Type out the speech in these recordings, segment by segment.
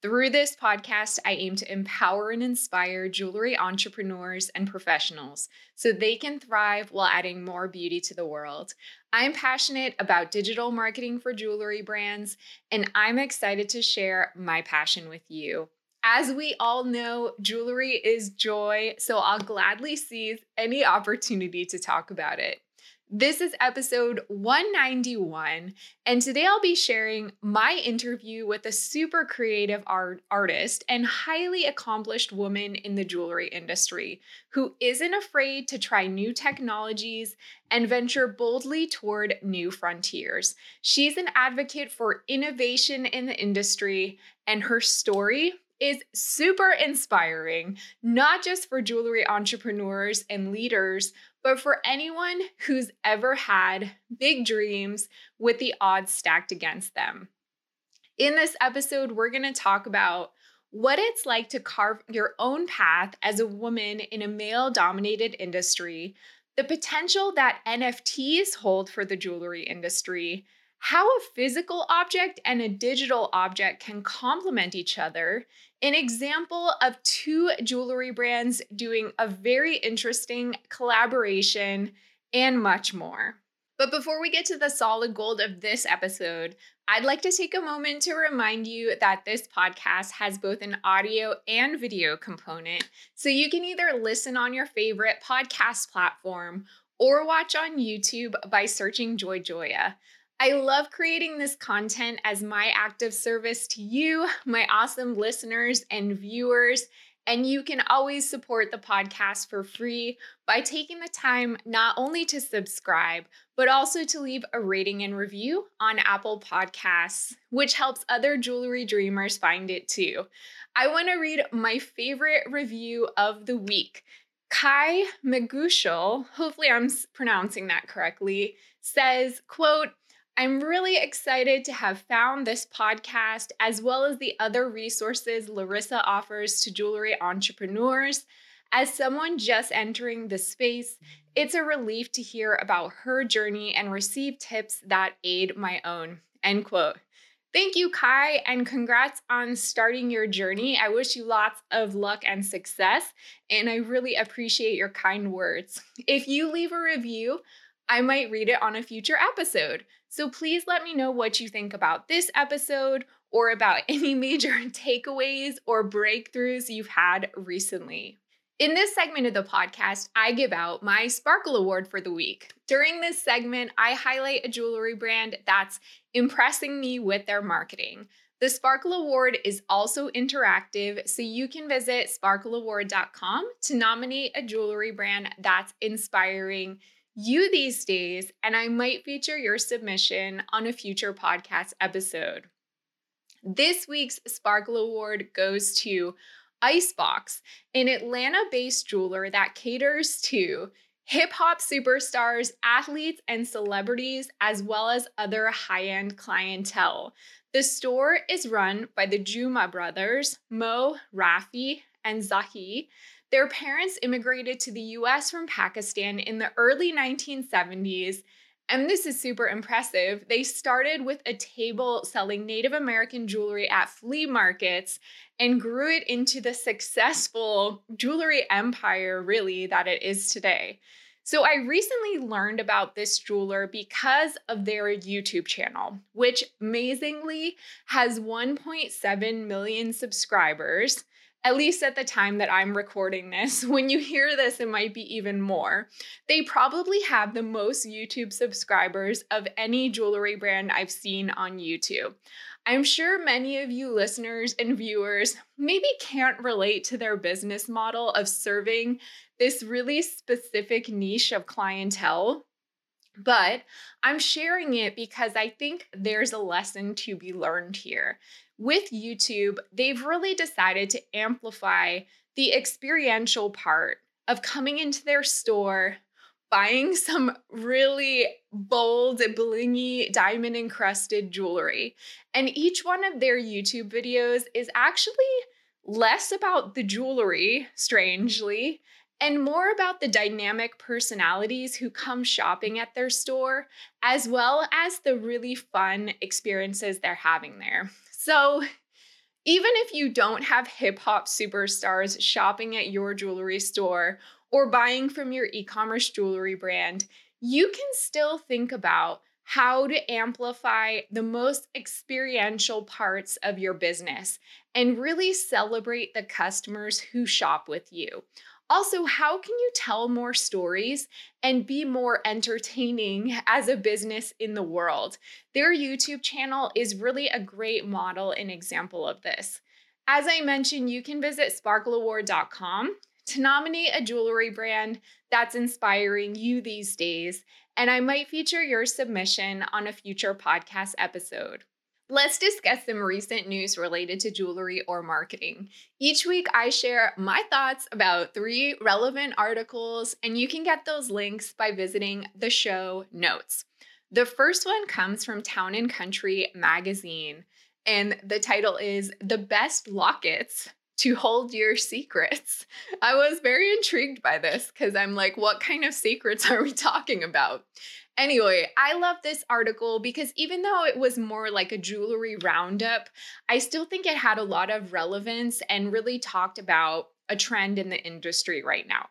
Through this podcast, I aim to empower and inspire jewelry entrepreneurs and professionals so they can thrive while adding more beauty to the world. I'm passionate about digital marketing for jewelry brands, and I'm excited to share my passion with you. As we all know, jewelry is joy, so I'll gladly seize any opportunity to talk about it. This is episode 191, and today I'll be sharing my interview with a super creative art artist and highly accomplished woman in the jewelry industry who isn't afraid to try new technologies and venture boldly toward new frontiers. She's an advocate for innovation in the industry, and her story is super inspiring, not just for jewelry entrepreneurs and leaders, but for anyone who's ever had big dreams with the odds stacked against them. In this episode, we're going to talk about what it's like to carve your own path as a woman in a male dominated industry, the potential that NFTs hold for the jewelry industry, how a physical object and a digital object can complement each other, an example of two jewelry brands doing a very interesting collaboration, and much more. But before we get to the solid gold of this episode, I'd like to take a moment to remind you that this podcast has both an audio and video component. So you can either listen on your favorite podcast platform or watch on YouTube by searching Joy Joya. I love creating this content as my active service to you, my awesome listeners and viewers. And you can always support the podcast for free by taking the time not only to subscribe, but also to leave a rating and review on Apple Podcasts, which helps other jewelry dreamers find it too. I want to read my favorite review of the week. Kai Megushal, hopefully I'm pronouncing that correctly, says, quote, I'm really excited to have found this podcast as well as the other resources Larissa offers to jewelry entrepreneurs. As someone just entering the space, it's a relief to hear about her journey and receive tips that aid my own. End quote. Thank you, Kai, and congrats on starting your journey. I wish you lots of luck and success, and I really appreciate your kind words. If you leave a review, I might read it on a future episode. So please let me know what you think about this episode or about any major takeaways or breakthroughs you've had recently. In this segment of the podcast, I give out my Sparkle Award for the week. During this segment, I highlight a jewelry brand that's impressing me with their marketing. The Sparkle Award is also interactive, so you can visit sparkleaward.com to nominate a jewelry brand that's inspiring you these days, and I might feature your submission on a future podcast episode. This week's Sparkle Award goes to Icebox, an Atlanta based jeweler that caters to hip hop superstars, athletes, and celebrities, as well as other high end clientele. The store is run by the Juma brothers, Mo, Rafi, and Zahi. Their parents immigrated to the US from Pakistan in the early 1970s. And this is super impressive. They started with a table selling Native American jewelry at flea markets and grew it into the successful jewelry empire, really, that it is today. So, I recently learned about this jeweler because of their YouTube channel, which amazingly has 1.7 million subscribers at least at the time that I'm recording this. When you hear this, it might be even more. They probably have the most YouTube subscribers of any jewelry brand I've seen on YouTube. I'm sure many of you listeners and viewers maybe can't relate to their business model of serving this really specific niche of clientele. But I'm sharing it because I think there's a lesson to be learned here. With YouTube, they've really decided to amplify the experiential part of coming into their store, buying some really bold, blingy, diamond encrusted jewelry. And each one of their YouTube videos is actually less about the jewelry, strangely, and more about the dynamic personalities who come shopping at their store, as well as the really fun experiences they're having there. So, even if you don't have hip hop superstars shopping at your jewelry store or buying from your e commerce jewelry brand, you can still think about how to amplify the most experiential parts of your business and really celebrate the customers who shop with you. Also, how can you tell more stories and be more entertaining as a business in the world? Their YouTube channel is really a great model and example of this. As I mentioned, you can visit sparkleaward.com to nominate a jewelry brand that's inspiring you these days, and I might feature your submission on a future podcast episode. Let's discuss some recent news related to jewelry or marketing. Each week, I share my thoughts about three relevant articles, and you can get those links by visiting the show notes. The first one comes from Town and Country magazine, and the title is The Best Lockets to Hold Your Secrets. I was very intrigued by this because I'm like, what kind of secrets are we talking about? Anyway, I love this article because even though it was more like a jewelry roundup, I still think it had a lot of relevance and really talked about a trend in the industry right now.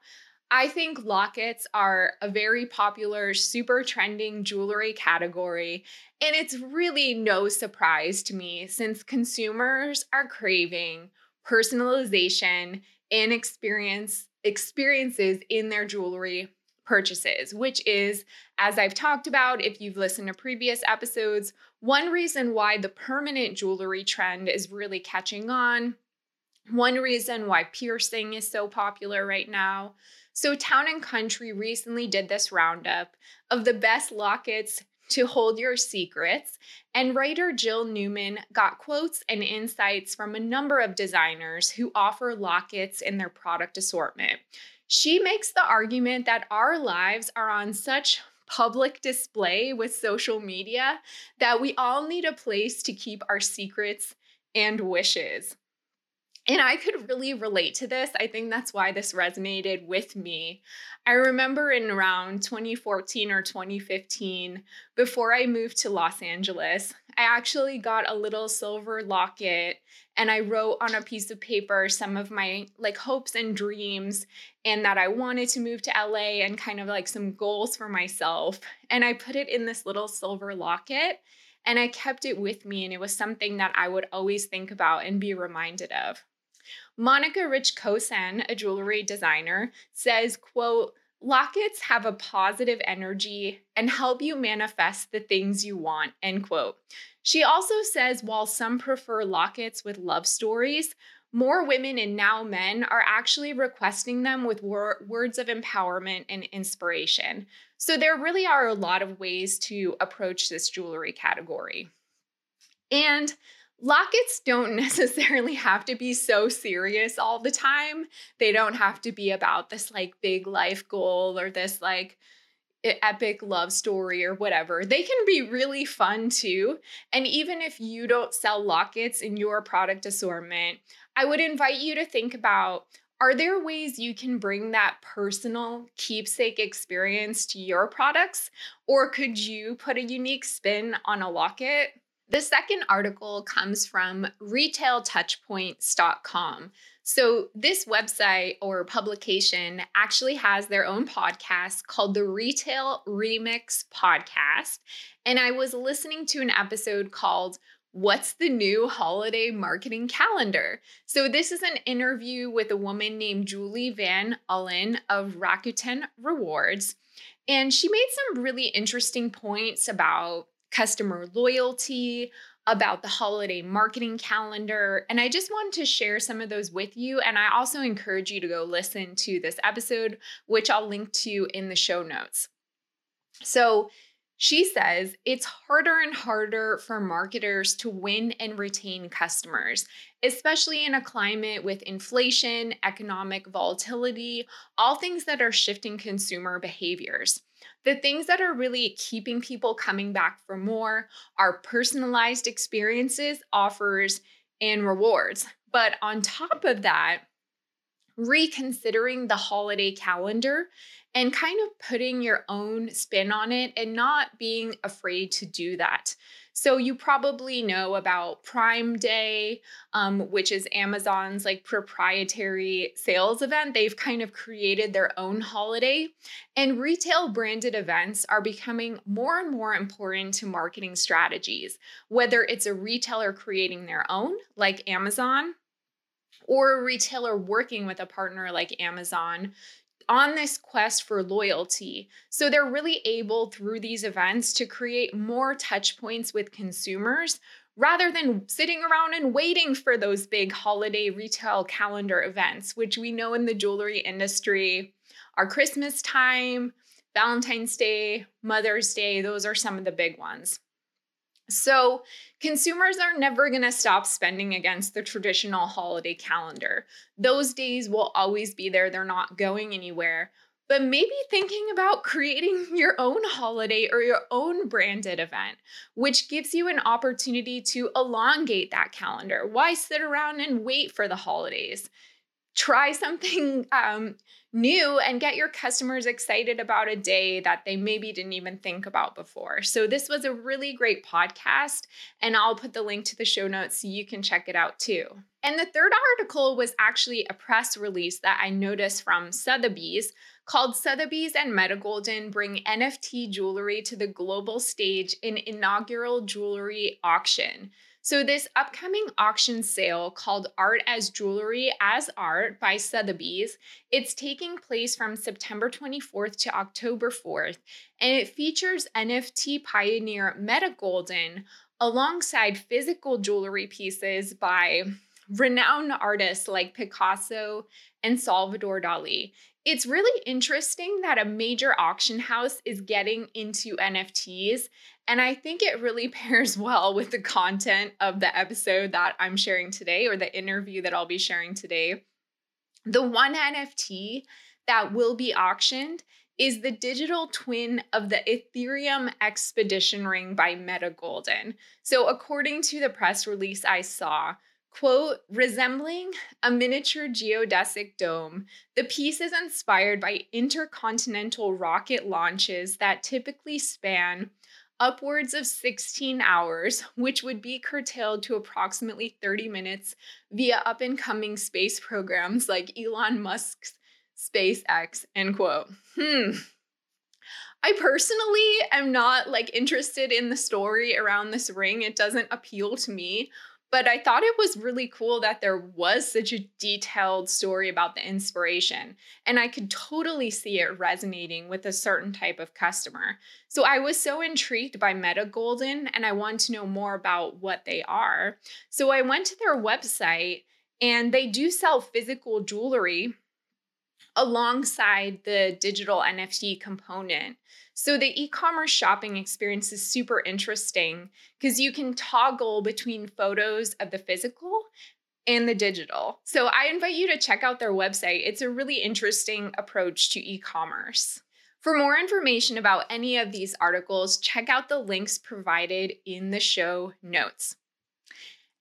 I think lockets are a very popular, super trending jewelry category. And it's really no surprise to me since consumers are craving personalization and experience experiences in their jewelry purchases, which is, as I've talked about, if you've listened to previous episodes, one reason why the permanent jewelry trend is really catching on. One reason why piercing is so popular right now. So, Town and Country recently did this roundup of the best lockets to hold your secrets, and writer Jill Newman got quotes and insights from a number of designers who offer lockets in their product assortment. She makes the argument that our lives are on such public display with social media that we all need a place to keep our secrets and wishes. And I could really relate to this. I think that's why this resonated with me. I remember in around 2014 or 2015, before I moved to Los Angeles, I actually got a little silver locket and I wrote on a piece of paper some of my like hopes and dreams and that I wanted to move to LA and kind of like some goals for myself. And I put it in this little silver locket and I kept it with me and it was something that I would always think about and be reminded of. Monica Rich Kosann, a jewelry designer, says, quote, lockets have a positive energy and help you manifest the things you want, end quote. She also says while some prefer lockets with love stories, more women and now men are actually requesting them with wor- words of empowerment and inspiration. So there really are a lot of ways to approach this jewelry category. And Lockets don't necessarily have to be so serious all the time. They don't have to be about this like big life goal or this like epic love story or whatever. They can be really fun too. And even if you don't sell lockets in your product assortment, I would invite you to think about are there ways you can bring that personal keepsake experience to your products? Or could you put a unique spin on a locket? The second article comes from retailtouchpoints.com. So, this website or publication actually has their own podcast called the Retail Remix Podcast. And I was listening to an episode called What's the New Holiday Marketing Calendar? So, this is an interview with a woman named Julie Van Ullen of Rakuten Rewards. And she made some really interesting points about customer loyalty, about the holiday marketing calendar. And I just wanted to share some of those with you. And I also encourage you to go listen to this episode, which I'll link to in the show notes. So, She says it's harder and harder for marketers to win and retain customers, especially in a climate with inflation, economic volatility, all things that are shifting consumer behaviors. The things that are really keeping people coming back for more are personalized experiences, offers, and rewards. But on top of that, reconsidering the holiday calendar and kind of putting your own spin on it and not being afraid to do that. So you probably know about Prime Day, um, which is Amazon's like proprietary sales event. They've kind of created their own holiday, and retail branded events are becoming more and more important to marketing strategies. Whether it's a retailer creating their own, like Amazon, or a retailer working with a partner like Amazon on this quest for loyalty. So they're really able through these events to create more touch points with consumers rather than sitting around and waiting for those big holiday retail calendar events, which we know in the jewelry industry are Christmas time, Valentine's Day, Mother's Day. Those are some of the big ones. So, consumers are never going to stop spending against the traditional holiday calendar. Those days will always be there, they're not going anywhere. But maybe thinking about creating your own holiday or your own branded event, which gives you an opportunity to elongate that calendar. Why sit around and wait for the holidays? Try something um, new and get your customers excited about a day that they maybe didn't even think about before. So, this was a really great podcast, and I'll put the link to the show notes so you can check it out too. And the third article was actually a press release that I noticed from Sotheby's called Sotheby's and Metagolden bring NFT jewelry to the global stage in inaugural jewelry auction. So, this upcoming auction sale called Art as Jewelry as Art by Sotheby's, it's taking place from September 24th to October 4th, and it features NFT pioneer Meta Golden alongside physical jewelry pieces by renowned artists like Picasso and Salvador Dali. It's really interesting that a major auction house is getting into NFTs and I think it really pairs well with the content of the episode that I'm sharing today or the interview that I'll be sharing today. The one NFT that will be auctioned is the digital twin of the Ethereum Expedition Ring by Meta Golden. So, according to the press release I saw, quote, resembling a miniature geodesic dome, the piece is inspired by intercontinental rocket launches that typically span upwards of 16 hours, which would be curtailed to approximately 30 minutes via up and coming space programs like Elon Musk's SpaceX, end quote. Hmm. I personally am not like interested in the story around this ring. It doesn't appeal to me. But I thought it was really cool that there was such a detailed story about the inspiration. And I could totally see it resonating with a certain type of customer. So I was so intrigued by Meta Golden and I wanted to know more about what they are. So I went to their website and they do sell physical jewelry alongside the digital NFT component. So the e-commerce shopping experience is super interesting because you can toggle between photos of the physical and the digital. So I invite you to check out their website. It's a really interesting approach to e-commerce. For more information about any of these articles, check out the links provided in the show notes.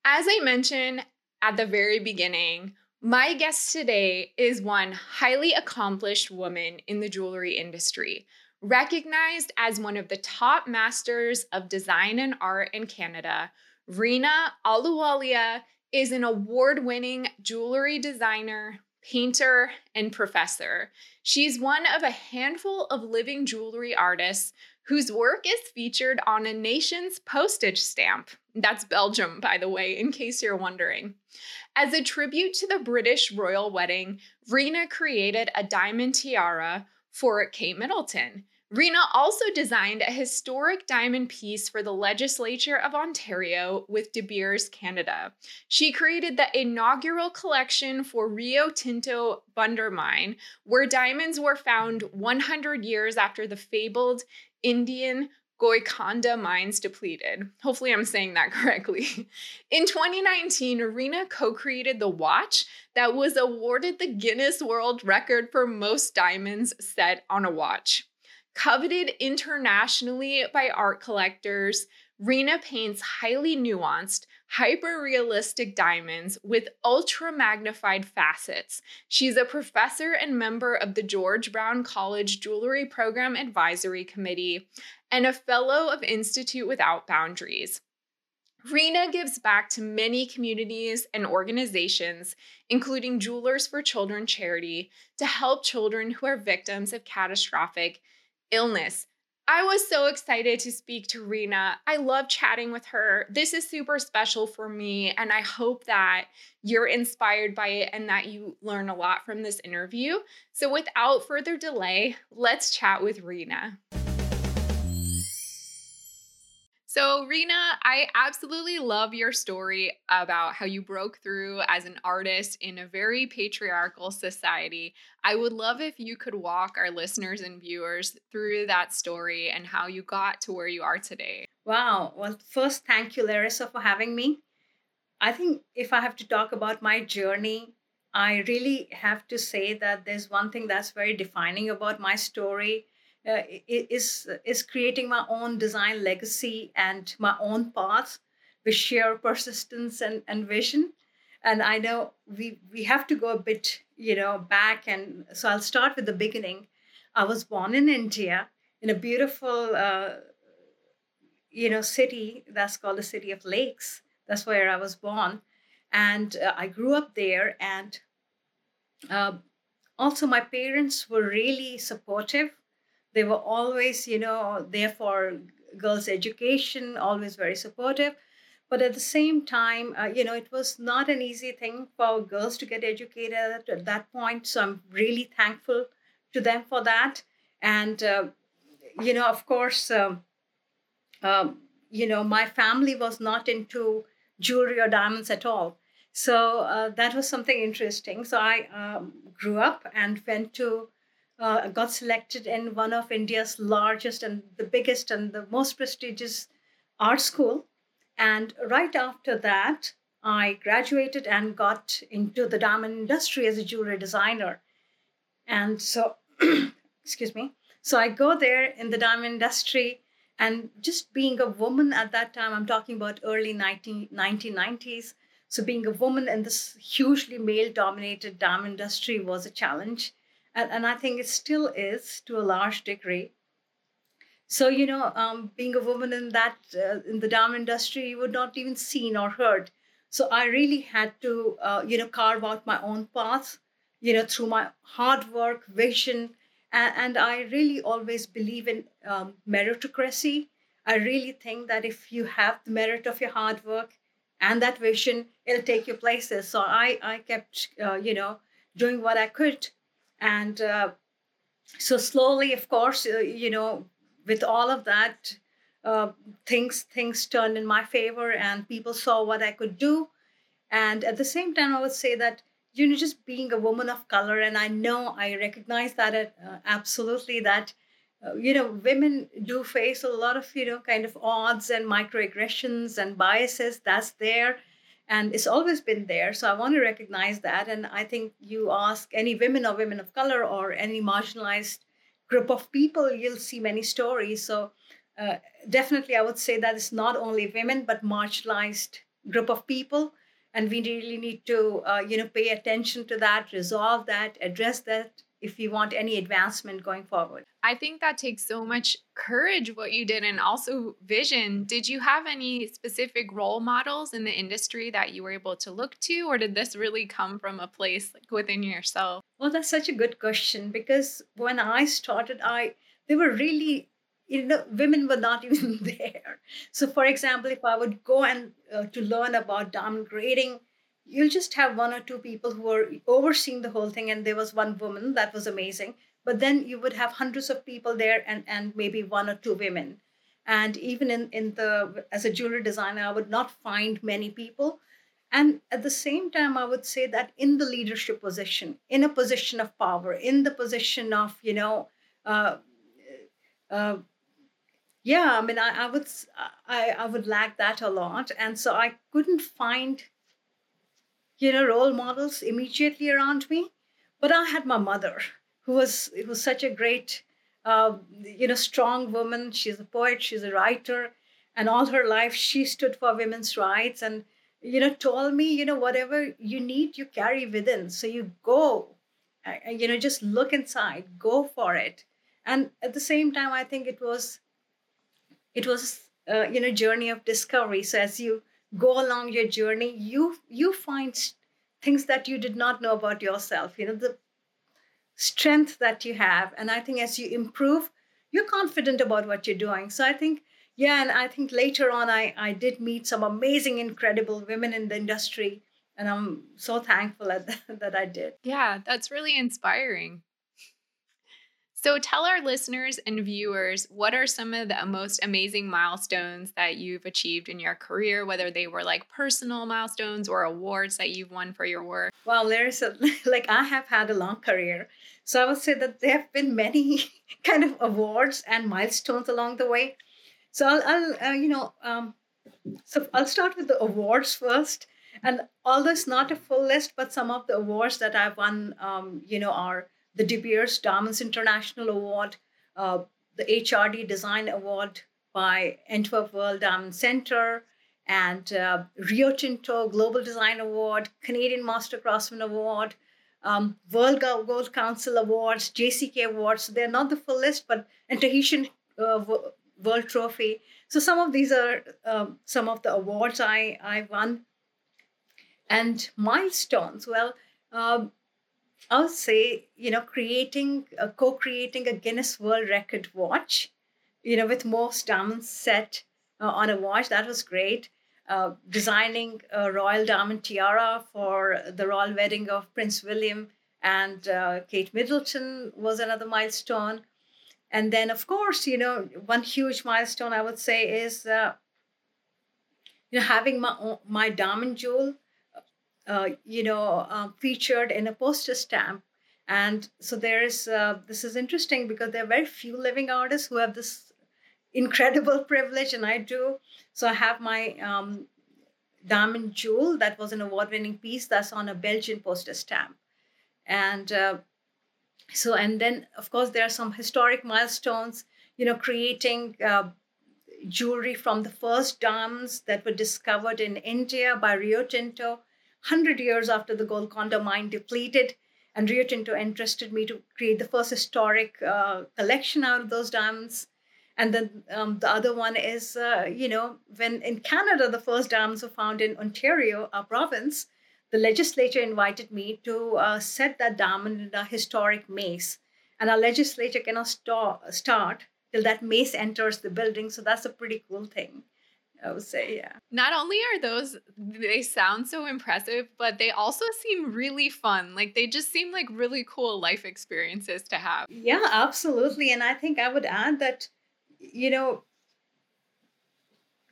As I mentioned at the very beginning, my guest today is one highly accomplished woman in the jewelry industry Recognized as one of the top masters of design and art in Canada, Reena Ahluwalia is an award winning jewelry designer, painter, and professor. She's one of a handful of living jewelry artists whose work is featured on a nation's postage stamp. That's Belgium, by the way, in case you're wondering. As a tribute to the British royal wedding, Reena created a diamond tiara for Kate Middleton. Reena also designed a historic diamond piece for the legislature of Ontario with De Beers Canada. She created the inaugural collection for Rio Tinto Bunder Mine, where diamonds were found 100 years after the fabled Indian Golconda mines depleted. Hopefully, I'm saying that correctly. In 2019, Reena co created the watch that was awarded the Guinness World Record for most diamonds set on a watch. Coveted internationally by art collectors, Reena paints highly nuanced, hyper realistic diamonds with ultra magnified facets. She's a professor and member of the George Brown College Jewelry Program Advisory Committee and a fellow of Institute Without Boundaries. Reena gives back to many communities and organizations, including Jewelers for Children charity, to help children who are victims of catastrophic illness. I was so excited to speak to Reena. I love chatting with her. This is super special for me, and I hope that you're inspired by it and that you learn a lot from this interview. So, without further delay, let's chat with Reena. So, Reena, I absolutely love your story about how you broke through as an artist in a very patriarchal society. I would love if you could walk our listeners and viewers through that story and how you got to where you are today. Wow. Well, first, thank you, Larissa, for having me. I think if I have to talk about my journey, I really have to say that there's one thing that's very defining about my story uh, is is creating my own design legacy and my own path with sheer persistence and, and vision. And i know we we have to go a bit you know back and so i'll start with the beginning. I was born in india in a beautiful uh, you know city that's called the city of lakes. That's where i was born. And uh, i grew up there and uh, also my parents were really supportive they were always, you know, there for girls' education, always very supportive. But at the same time, uh, you know, it was not an easy thing for girls to get educated at that point. So I'm really thankful to them for that. And, uh, you know, of course, um, um, you know, my family was not into jewelry or diamonds at all. So uh, that was something interesting. So I um, grew up and went to uh, got selected in one of India's largest and the biggest and the most prestigious art school. And right after that, I graduated and got into the diamond industry as a jewelry designer. And so, excuse me. So I go there in the diamond industry and just being a woman at that time, I'm talking about early 19, 1990s. So being a woman in this hugely male dominated diamond industry was a challenge and, and I think it still is to a large degree. So you know, um, being a woman in that uh, in the dam industry, you would not even seen or heard. So I really had to, uh, you know, carve out my own path, you know, through my hard work, vision, and, and I really always believe in um, meritocracy. I really think that if you have the merit of your hard work and that vision, it'll take you places. So I, I kept, uh, you know, doing what I could and uh, so slowly of course uh, you know with all of that uh, things things turned in my favor and people saw what i could do. And at the same time i would say that you know just being a woman of color and i know i recognize that uh, absolutely that uh, you know women do face a lot of you know kind of odds and microaggressions and biases that's there and it's always been there so i want to recognize that and i think you ask any women or women of color or any marginalized group of people you'll see many stories. So uh, definitely i would say that it's not only women but marginalized group of people and we really need to uh, you know pay attention to that resolve that address that if you want any advancement going forward. I think that takes so much courage what you did and also vision. Did you have any specific role models in the industry that you were able to look to or did this really come from a place like within yourself? Well, that's such a good question because when I started I they were really you know women were not even there. So for example, if I would go and uh, to learn about diamond grading you'll just have one or two people who are overseeing the whole thing and there was one woman that was amazing. But then you would have hundreds of people there and and maybe one or two women. And even in in the as a jewelry designer i would not find many people. And at the same time i would say that in the leadership position in a position of power in the position of you know uh, uh, yeah, I mean, I, I would I, I would lack that a lot, and so I couldn't find, you know, role models immediately around me. But I had my mother, who was it was such a great, uh, you know, strong woman. She's a poet, she's a writer, and all her life she stood for women's rights and you know told me you know whatever you need you carry within so you go uh, you know just look inside go for it and at the same time i think it was it was uh, you know journey of discovery so as you go along your journey you you find things that you did not know about yourself you know the strength that you have. And i think as you improve you're confident about what you're doing. So i think yeah and i think later on i i did meet some amazing incredible women in the industry. And i'm so thankful that, that i did. Yeah that's really inspiring so, tell our listeners and viewers what are some of the most amazing milestones that you've achieved in your career, whether they were like personal milestones or awards that you've won for your work? Well, there's a, like I have had a long career. So, I would say that there have been many kind of awards and milestones along the way. So, I'll, I'll uh, you know, um, so I'll start with the awards first. And although it's not a full list, but some of the awards that I've won, um, you know, are the De Beers Diamonds International Award, uh, the HRD Design Award by Antwerp World Diamond Center, and uh, Rio Tinto Global Design Award, Canadian Master Craftsman Award, um, World Gold Council Awards, JCK Awards. So they're not the full list, but and Tahitian uh, World Trophy. So some of these are um, some of the awards I, I won. And milestones, well, um, I'll say, you know, creating, uh, co-creating a Guinness World Record watch, you know, with most diamonds set uh, on a watch. That was great. Uh, designing a royal diamond tiara for the royal wedding of Prince William and uh, Kate Middleton was another milestone. And then, of course, you know, one huge milestone I would say is, uh, you know, having my my diamond jewel uh, you know, uh, featured in a poster stamp. And so there is, uh, this is interesting because there are very few living artists who have this incredible privilege, and I do. So I have my um, diamond jewel that was an award winning piece that's on a Belgian poster stamp. And uh, so, and then of course, there are some historic milestones, you know, creating uh, jewelry from the first diamonds that were discovered in India by Rio Tinto 100 years after the Golconda mine depleted. And Rio Tinto entrusted me to create the first historic uh, collection out of those diamonds. And then um, the other one is, uh, you know, when in Canada, the first diamonds were found in Ontario, our province, the legislature invited me to uh, set that diamond in a historic mace. And our legislature cannot st- start till that mace enters the building. So that's a pretty cool thing. I would say, yeah. Not only are those, they sound so impressive, but they also seem really fun. Like they just seem like really cool life experiences to have. Yeah, absolutely. And I think I would add that, you know,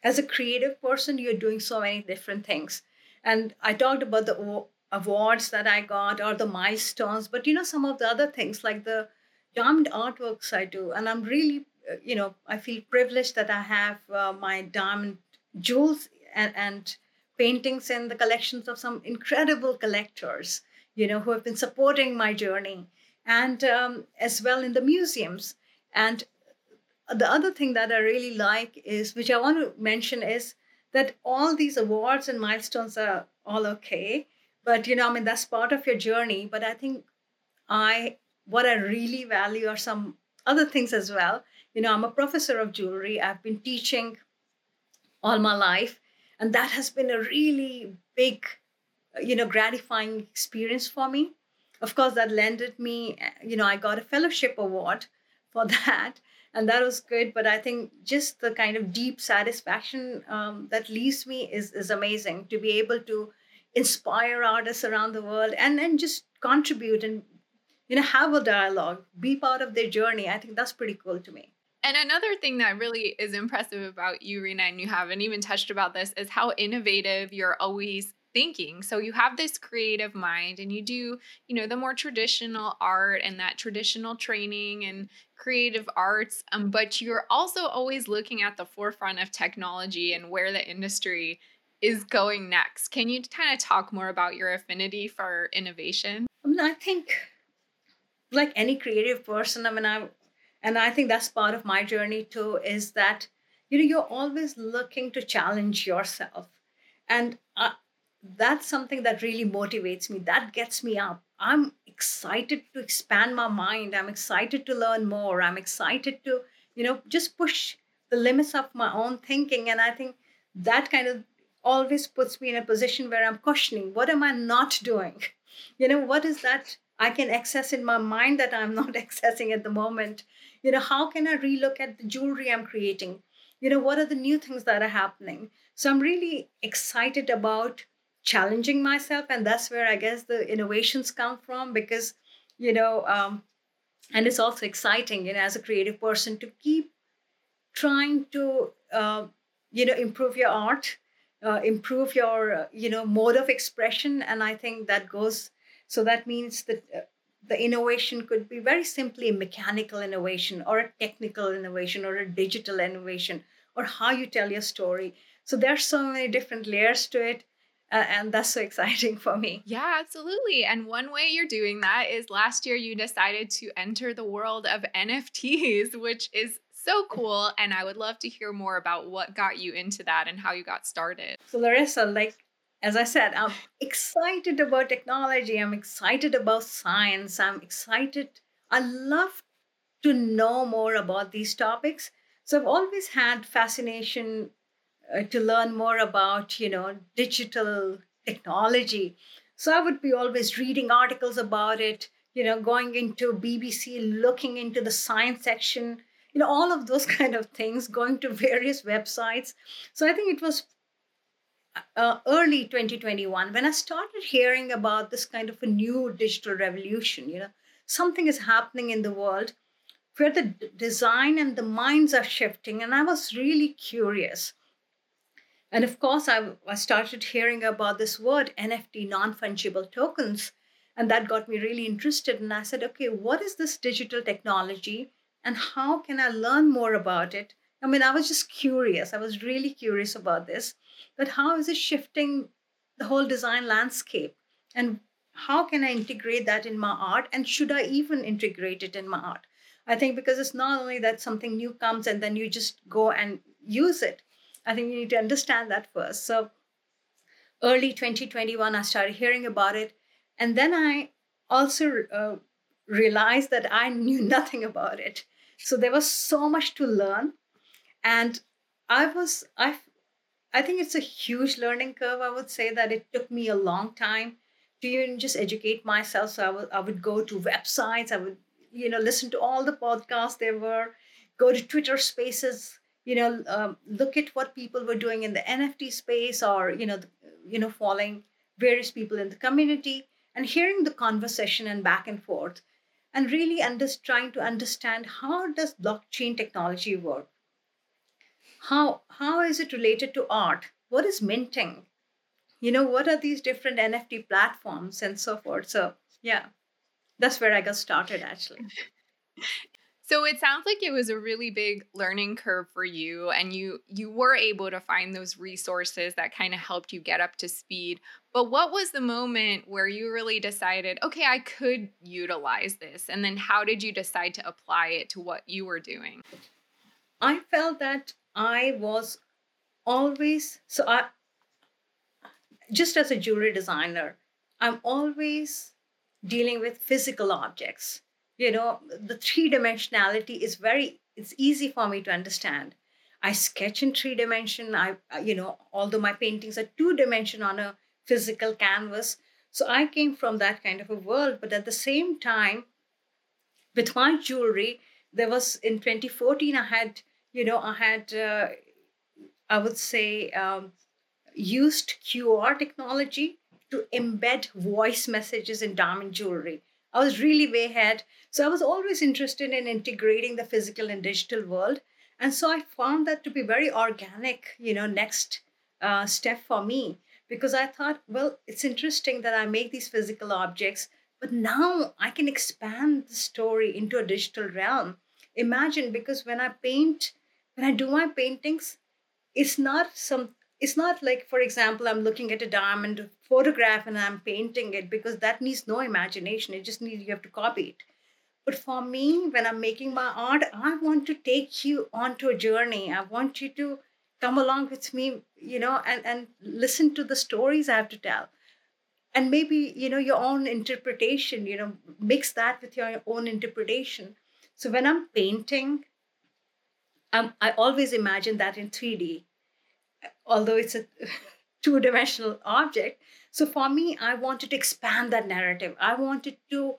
as a creative person, you're doing so many different things. And I talked about the awards that I got or the milestones, but you know, some of the other things like the diamond artworks I do. And I'm really you know, I feel privileged that I have uh, my diamond jewels and, and paintings in the collections of some incredible collectors, you know, who have been supporting my journey, and um, as well in the museums. And the other thing that I really like is, which I want to mention, is that all these awards and milestones are all okay, but you know, I mean, that's part of your journey. But I think I, what I really value are some other things as well you know, I'm a professor of jewelry. I've been teaching all my life, and that has been a really big, you know, gratifying experience for me. Of course, that landed me, you know, I got a fellowship award for that, and that was good. But I think just the kind of deep satisfaction um, that leaves me is is amazing to be able to inspire artists around the world and and just contribute and you know have a dialogue be part of their journey i think that's pretty cool to me and another thing that really is impressive about you, Reena, and you haven't even touched about this, is how innovative you're always thinking. So you have this creative mind and you do, you know, the more traditional art and that traditional training and creative arts, um, but you're also always looking at the forefront of technology and where the industry is going next. Can you kind of talk more about your affinity for innovation? I mean, I think like any creative person, I mean, I and I think that's part of my journey too, is that you know you're always looking to challenge yourself, and uh, that's something that really motivates me. That gets me up. I'm excited to expand my mind. I'm excited to learn more. I'm excited to you know just push the limits of my own thinking, and I think that kind of always puts me in a position where I'm questioning what am I not doing? You know, what is that I can access in my mind that I'm not accessing at the moment? You know, how can I relook at the jewelry I'm creating? You know, what are the new things that are happening? So I'm really excited about challenging myself. And that's where I guess the innovations come from because, you know, um, and it's also exciting, you know, as a creative person to keep trying to, uh, you know, improve your art uh, improve your uh, you know mode of expression and i think that goes so that means that uh, the innovation could be very simply a mechanical innovation or a technical innovation or a digital innovation or how you tell your story so there's so many different layers to it uh, and that's so exciting for me. Yeah, absolutely. And one way you're doing that is last year you decided to enter the world of NFTs, which is so cool. And I would love to hear more about what got you into that and how you got started. So, Larissa, like, as I said, I'm excited about technology. I'm excited about science. I'm excited. I love to know more about these topics. So, I've always had fascination uh, to learn more about, you know, digital technology. So, I would be always reading articles about it, you know, going into BBC, looking into the science section you know all of those kind of things going to various websites so i think it was uh, early 2021 when i started hearing about this kind of a new digital revolution you know something is happening in the world where the d- design and the minds are shifting and i was really curious and of course I, I started hearing about this word nft non-fungible tokens and that got me really interested and i said okay what is this digital technology and how can I learn more about it? I mean, I was just curious. I was really curious about this. But how is it shifting the whole design landscape? And how can I integrate that in my art? And should I even integrate it in my art? I think because it's not only that something new comes and then you just go and use it. I think you need to understand that first. So, early 2021, I started hearing about it. And then I also uh, realized that I knew nothing about it. So there was so much to learn. And I was, I, I think it's a huge learning curve. I would say that it took me a long time to even just educate myself. So I would, I would go to websites, I would, you know, listen to all the podcasts there were, go to Twitter spaces, you know, um, look at what people were doing in the NFT space or, you know, you know, following various people in the community and hearing the conversation and back and forth and really under, trying to understand how does blockchain technology work how how is it related to art what is minting you know what are these different nft platforms and so forth so yeah that's where i got started actually So it sounds like it was a really big learning curve for you and you you were able to find those resources that kind of helped you get up to speed. But what was the moment where you really decided, okay, I could utilize this? And then how did you decide to apply it to what you were doing? I felt that I was always so I just as a jewelry designer, I'm always dealing with physical objects. You know the three dimensionality is very it's easy for me to understand. I sketch in three dimension i uh, you know although my paintings are two dimension on a physical canvas. So i came from that kind of a world but at the same time with my jewelry there was in 2014 i had you know i had uh, i would say um, used qr technology to embed voice messages in diamond jewelry I was really way ahead. So I was always interested in integrating the physical and digital world. And so I found that to be very organic, you know, next uh, step for me because I thought, well, it's interesting that I make these physical objects, but now I can expand the story into a digital realm. Imagine because when I paint, when I do my paintings, it's not some it's not like for example i'm looking at a diamond photograph and i'm painting it because that needs no imagination. It just needs you have to copy it. But for me when i'm making my art i want to take you onto a journey. I want you to come along with me you know and and listen to the stories i have to tell. And maybe you know your own interpretation you know mix that with your own interpretation. So when i'm painting um, i always imagine that in 3d although it's a two dimensional object. So for me, I wanted to expand that narrative. I wanted to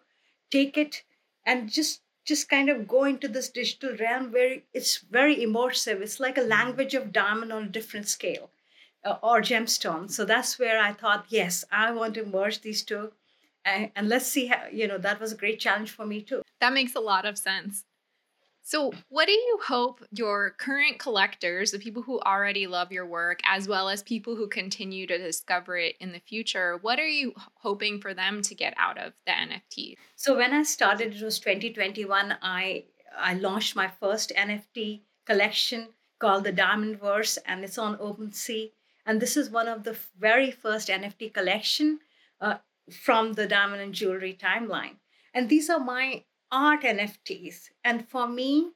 take it and just just kind of go into this digital realm where it's very immersive. It's like a language of diamond on a different scale uh, or gemstone. So that's where I thought, yes, I want to merge these two. And, and let's see how, you know, that was a great challenge for me too. That makes a lot of sense. So, what do you hope your current collectors, the people who already love your work, as well as people who continue to discover it in the future, what are you hoping for them to get out of the NFT? So, when I started, it was 2021, I, I launched my first NFT collection called the Diamond Verse, and it's on OpenSea. And this is one of the very first NFT collection uh, from the diamond and jewelry timeline. And these are my art NFTs. And for me,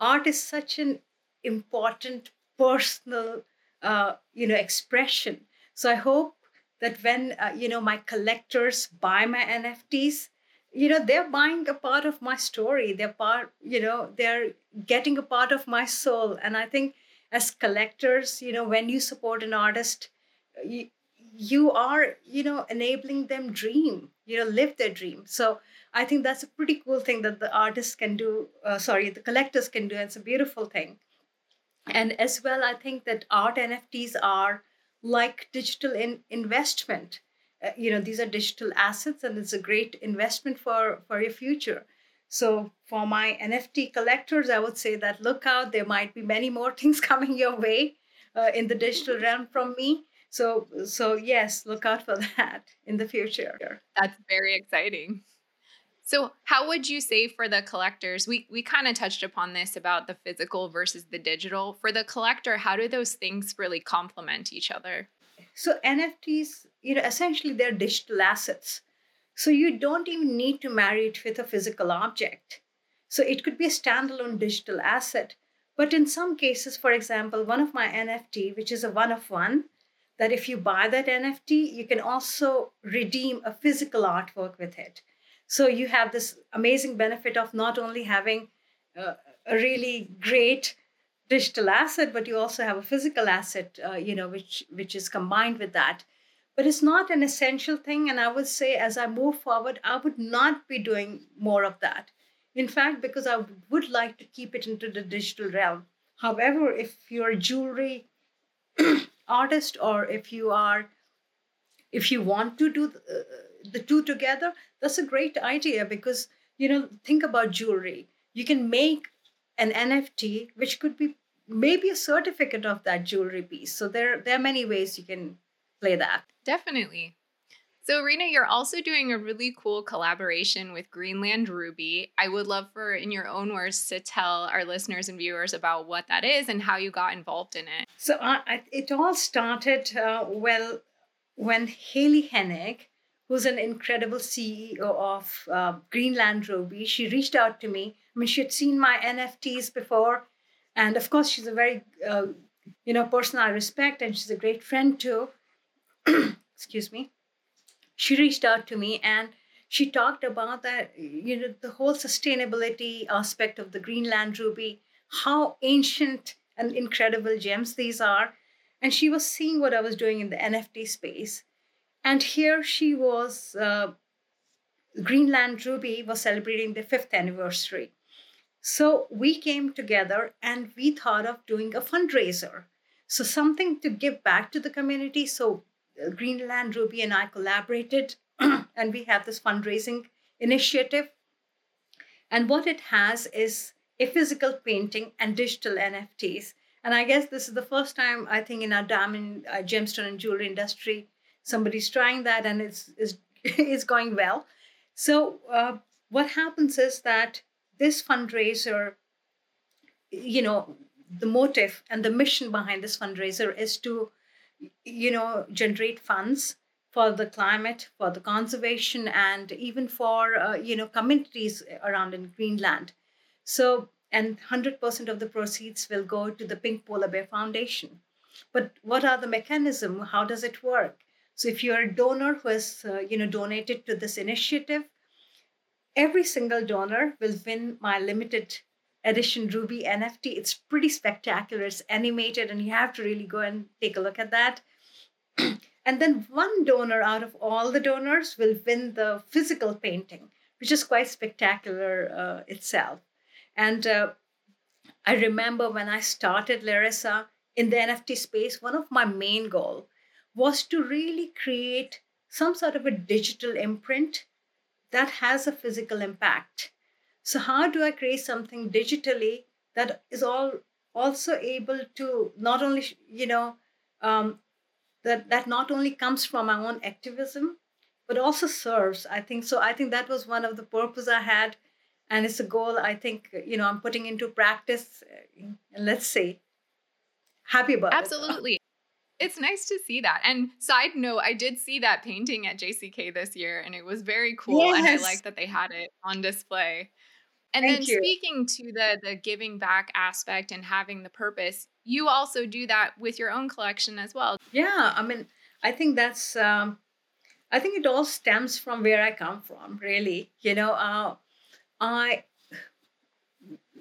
art is such an important personal, uh, you know, expression. So I hope that when uh, you know my collectors buy my NFTs, you know they're buying a part of my story. They're part, you know, they're getting a part of my soul. And I think as collectors, you know, when you support an artist, you, you are, you know, enabling them dream, you know, live their dream. So I think that's a pretty cool thing that the artists can do. Uh, sorry, the collectors can do. It's a beautiful thing. And as well, I think that art NFTs are like digital in- investment. Uh, you know, these are digital assets, and it's a great investment for for your future. So for my NFT collectors, I would say that look out. There might be many more things coming your way uh, in the digital realm from me. So so yes, look out for that in the future. That's very exciting. So, how would you say for the collectors? We we kind of touched upon this about the physical versus the digital. For the collector, how do those things really complement each other? So, NFTs, you know, essentially they're digital assets. So, you don't even need to marry it with a physical object. So, it could be a standalone digital asset. But in some cases, for example, one of my NFT, which is a one of one, that if you buy that NFT, you can also redeem a physical artwork with it. So you have this amazing benefit of not only having uh, a really great digital asset, but you also have a physical asset, uh, you know, which which is combined with that. But it's not an essential thing, and I would say as I move forward, I would not be doing more of that. In fact, because I would like to keep it into the digital realm. However, if you're a jewelry artist or if you are if you want to do uh, the two together that's a great idea because you know think about jewelry you can make an nft which could be maybe a certificate of that jewelry piece so there there are many ways you can play that definitely so, Reena, you're also doing a really cool collaboration with Greenland Ruby. I would love for, in your own words, to tell our listeners and viewers about what that is and how you got involved in it. So, uh, it all started, uh, well, when Hayley Henning, who's an incredible CEO of uh, Greenland Ruby, she reached out to me. I mean, she had seen my NFTs before, and of course, she's a very uh, you know person I respect, and she's a great friend too. Excuse me. She reached out to me and she talked about that you know the whole sustainability aspect of the Greenland Ruby, how ancient and incredible gems these are, and she was seeing what I was doing in the NFT space and here she was, uh, Greenland Ruby was celebrating the fifth anniversary. So we came together and we thought of doing a fundraiser. So something to give back to the community. So uh, Greenland Ruby and I collaborated and we have this fundraising initiative. And what it has is a physical painting and digital NFTs. And I guess this is the first time I think in our diamond, uh, gemstone, and jewelry industry somebody's trying that and it's is is going well. So uh, what happens is that this fundraiser you know the motive and the mission behind this fundraiser is to you know generate funds for the climate for the conservation and even for uh, you know communities around in greenland. So and 100% of the proceeds will go to the pink polar bear foundation. But what are the mechanism? How does it work so if you're a donor who has uh, you know donated to this initiative every single donor will win my limited edition ruby nft it's pretty spectacular. It's animated and you have to really go and take a look at that. And then one donor out of all the donors will win the physical painting which is quite spectacular uh, itself. And uh, i remember when i started Laryssa in the nft space one of my main goal was to really create some sort of a digital imprint that has a physical impact. So, how do I create something digitally that is all also able to not only, you know, um, that that not only comes from my own activism, but also serves. I think so. I think that was one of the purpose I had, and it's a goal I think you know I'm putting into practice. And let's see, happy about Absolutely. It's nice to see that. And side note, I did see that painting at JCK this year and it was very cool. Yes. And I like that they had it on display. And Thank then you. speaking to the the giving back aspect and having the purpose, you also do that with your own collection as well. Yeah, I mean, I think that's um I think it all stems from where I come from, really. You know, uh, I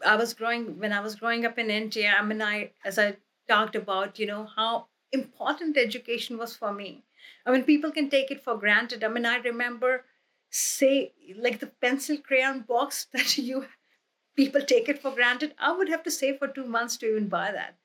I was growing when I was growing up in India. I mean, I as I talked about, you know, how important education was for me. I mean, people can take it for granted. I mean, I remember, say, like the pencil crayon box that you people take it for granted. I would have to save for two months to even buy that.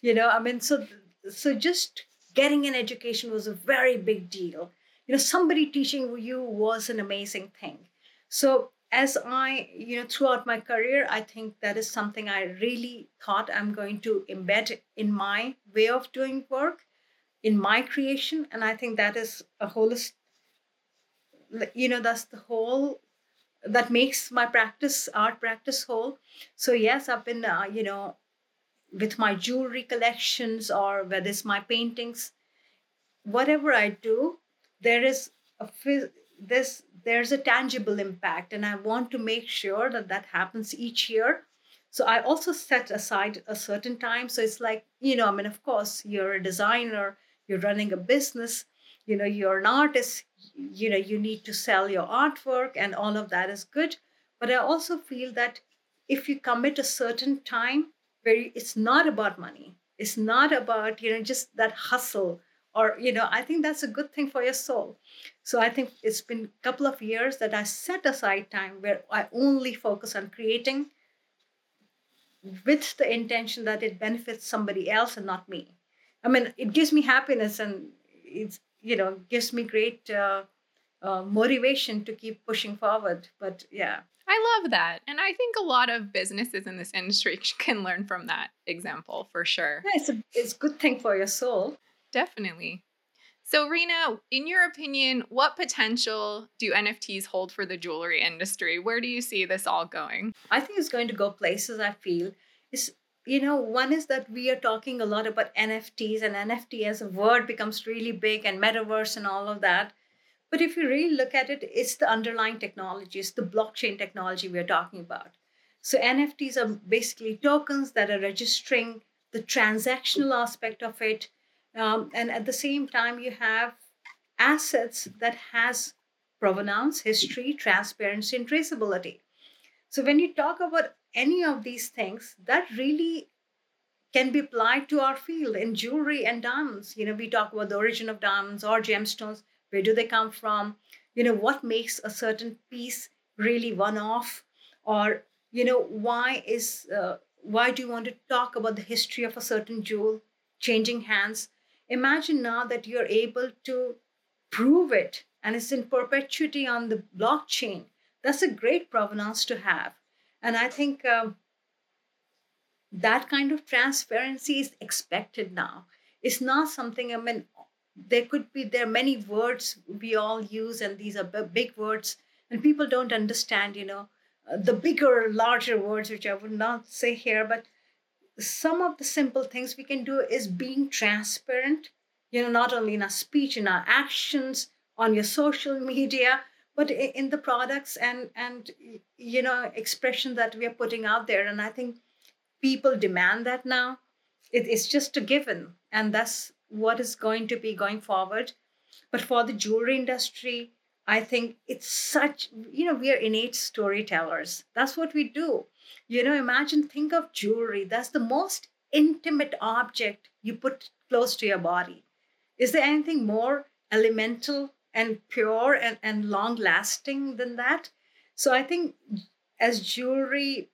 You know, I mean, so so just getting an education was a very big deal. You know, somebody teaching you was an amazing thing. So as I, you know, throughout my career, I think that is something I really thought I'm going to embed in my way of doing work, in my creation. And I think that is a holistic, you know, that's the whole that makes my practice, art practice whole. So, yes, I've been, uh, you know, with my jewelry collections or whether it's my paintings, whatever I do, there is a this there's a tangible impact and i want to make sure that that happens each year. So i also set aside a certain time. So it's like you know i mean of course you're a designer you're running a business you know you're an artist you know you need to sell your artwork and all of that is good. But i also feel that if you commit a certain time where it's not about money it's not about you know just that hustle or you know i think that's a good thing for your soul so i think it's been a couple of years that i set aside time where i only focus on creating with the intention that it benefits somebody else and not me i mean it gives me happiness and it's you know gives me great uh, uh, motivation to keep pushing forward but yeah I love that. And I think a lot of businesses in this industry can learn from that example for sure. Yeah, it's a it's a good thing for your soul. Definitely. So, Reena, in your opinion, what potential do NFTs hold for the jewelry industry? Where do you see this all going? I think it's going to go places, I feel. Is you know, one is that we are talking a lot about NFTs, and NFT as a word becomes really big, and metaverse and all of that. But if you really look at it, it's the underlying technology, it's the blockchain technology we're talking about. So NFTs are basically tokens that are registering the transactional aspect of it um, and at the same time you have assets that has provenance history transparency and traceability. So when you talk about any of these things that really can be applied to our field in jewelry and diamonds. You know we talk about the origin of diamonds or gemstones. Where do they come from? You know what makes a certain piece really one off? Or you know why is uh, why do you want to talk about the history of a certain jewel changing hands Imagine now that you're able to prove it and it's in perpetuity on the blockchain. That's a great provenance to have. And I think um, that kind of transparency is expected now. It's not something, I mean, there could be there are many words we all use and these are big words and people don't understand you know uh, the bigger larger words which i would not say here but some of the simple things we can do is being transparent you know not only in our speech in our actions on your social media but in the products and and you know expression that we are putting out there. And i think people demand that now. It, it's just a given and that's what is going to be going forward. But for the jewelry industry i think it's such you know we are innate storytellers. That's what we do you know imagine think of jewelry. That's the most intimate object you put close to your body. Is there anything more elemental and pure and, and long lasting than that? So i think as jewelry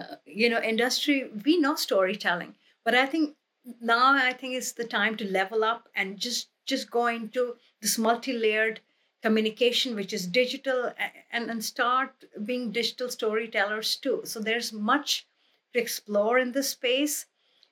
uh, you know industry we know storytelling. But i think now i think it's the time to level up and just just go into this multi-layered communication which is digital and, and start being digital storytellers too so there's much to explore in this space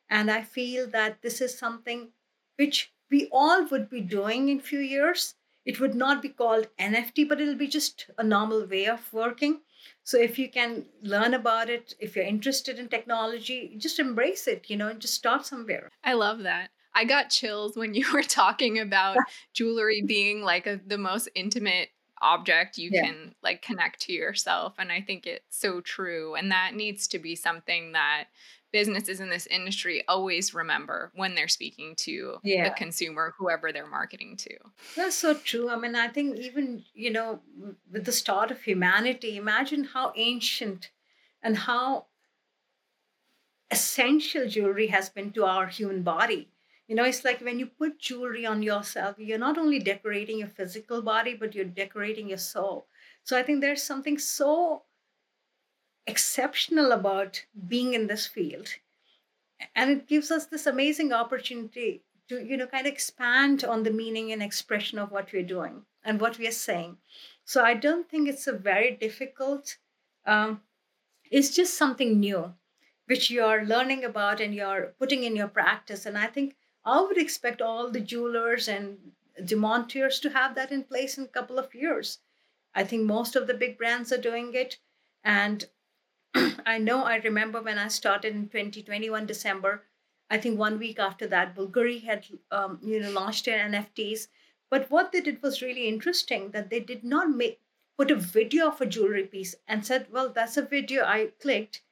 and i feel that this is something which we all would be doing in few years it would not be called nft but it'll be just a normal way of working so if you can learn about it, if you're interested in technology, just embrace it, you know, just start somewhere. I love that. I got chills when you were talking about jewelry being like a, the most intimate object you yeah. can like connect to yourself and i think it's so true and that needs to be something that businesses in this industry always remember when they're speaking to yeah. the consumer, whoever they're marketing to. That's so true. I mean, I think even, you know, with the start of humanity, imagine how ancient and how essential jewelry has been to our human body. You know, it's like when you put jewelry on yourself, you're not only decorating your physical body, but you're decorating your soul. So I think there's something so exceptional about being in this field. And it gives us this amazing opportunity to you know kind of expand on the meaning and expression of what we're doing and what we are saying. So i don't think it's a very difficult um, it's just something new which you're learning about and you're putting in your practice. And i think i would expect all the jewelers and diamantaires to have that in place in a couple of years i think most of the big brands are doing it and I know I remember when I started in 2021 December. I think one week after that, Bulgari had um, you know launched their NFTs. But what they did was really interesting that they did not make put a video of a jewelry piece and said, "Well, that's a video I clicked,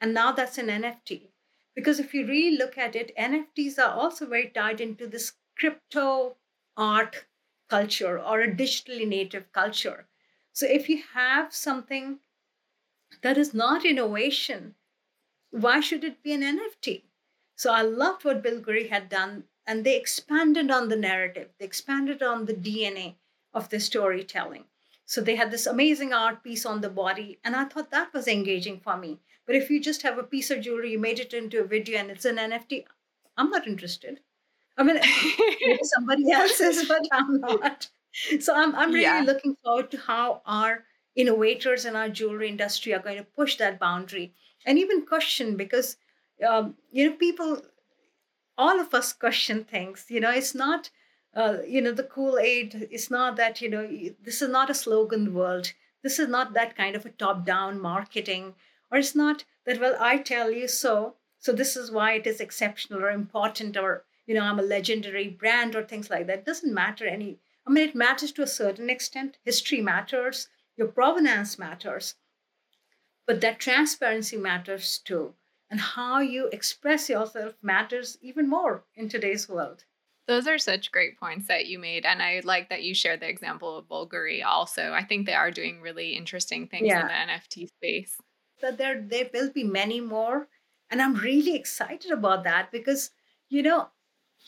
and now that's an NFT." Because if you really look at it, NFTs are also very tied into this crypto art culture or a digitally native culture. So if you have something that is not innovation. Why should it be an NFT? So I loved what Bill Bulgari had done, and they expanded on the narrative, they expanded on the DNA of the storytelling. So they had this amazing art piece on the body, and I thought that was engaging for me. But if you just have a piece of jewelry, you made it into a video, and it's an NFT, I'm not interested. I mean, somebody else is, but I'm not. So I'm, I'm really yeah. looking forward to how our innovators in our jewelry industry are going to push that boundary and even question because um, you know people all of us question things you know it's not uh, you know the kool aid is not that you know this is not a slogan world. This is not that kind of a top down marketing or it's not that well i tell you so so this is why it is exceptional or important or you know i'm a legendary brand or things like that. It doesn't matter any i mean it matters to a certain extent. History matters. Your provenance matters, but that transparency matters too. And how you express yourself matters even more in today's world. Those are such great points that you made. And I like that you shared the example of Bulgari also. I think they are doing really interesting things yeah. in the NFT space. That there there will be many more. And I'm really excited about that because, you know,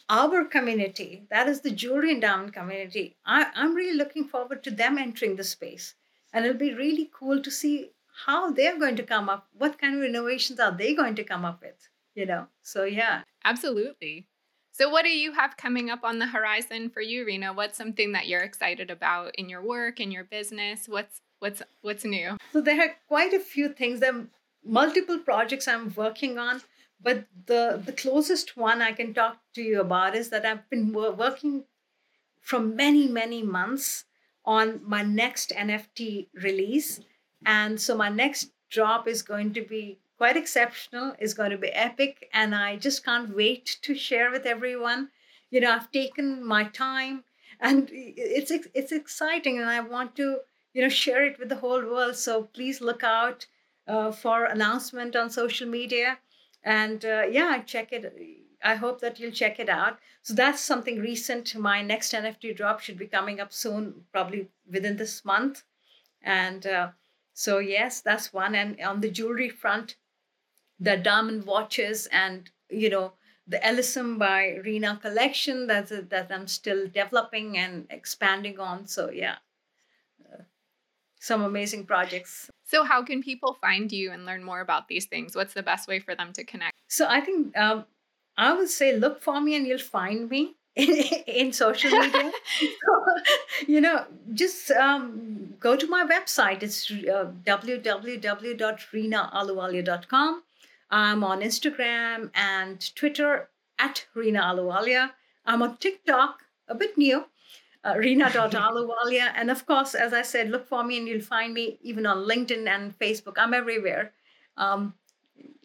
our community, that is the jewelry endowment community, I, I'm really looking forward to them entering the space and it'll be really cool to see how they're going to come up what kind of innovations are they going to come up with you know so yeah absolutely so what do you have coming up on the horizon for you Reena? what's something that you're excited about in your work in your business? What's what's what's new? So there are quite a few things. There are multiple projects i'm working on but the the closest one I can talk to you about is that I've been working for many many months on my next NFT release, and so my next drop is going to be quite exceptional. Is going to be epic, and I just can't wait to share with everyone. You know, I've taken my time, and it's it's exciting, and I want to you know share it with the whole world. So please look out uh, for announcement on social media and uh, yeah check it i hope that you'll check it out so that's something recent my next nft drop should be coming up soon probably within this month and uh, so yes that's one and on the jewelry front the diamond watches and you know the Ellissum by Reena collection that's a, that I'm still developing and expanding on. So yeah, uh, some amazing projects. So, how can people find you and learn more about these things? What's the best way for them to connect? So, I think um, I would say look for me and you'll find me in, in social media. so, you know, just um, go to my website. It's uh, www.reenaahluwalia.com. I'm on Instagram and Twitter at Reena Ahluwalia. I'm on TikTok, a bit new, uh, Reena.ahluwalia. And of course, as I said, look for me and you'll find me even on LinkedIn and Facebook. I'm everywhere. Um,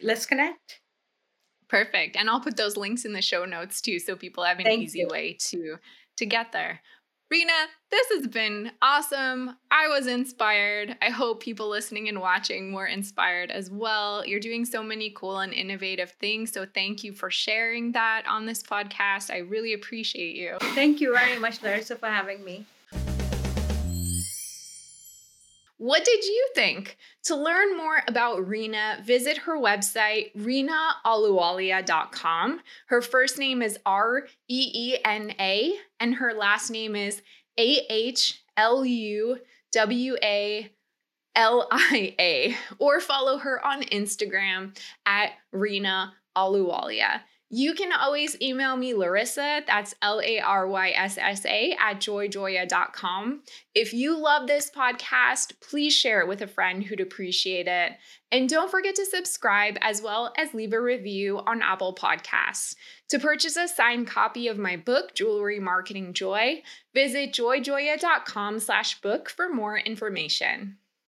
let's connect. Perfect. And I'll put those links in the show notes too, so people have an Thank easy you. way to to get there. Reena, this has been awesome. I was inspired. I hope people listening and watching were inspired as well. You're doing so many cool and innovative things. So thank you for sharing that on this podcast. I really appreciate you. Thank you very much, Laryssa, for having me. What did you think? To learn more about Reena, visit her website, reenaahluwalia.com. Her first name is R E E N A, and her last name is A H L U W A L I A, or follow her on Instagram at Ahluwalia. You can always email me, Laryssa, that's L A R Y S S A, at joyjoya.com. If you love this podcast, please share it with a friend who'd appreciate it. And don't forget to subscribe as well as leave a review on Apple Podcasts. To purchase a signed copy of my book, Jewelry Marketing Joy, visit joyjoya.com slash book for more information.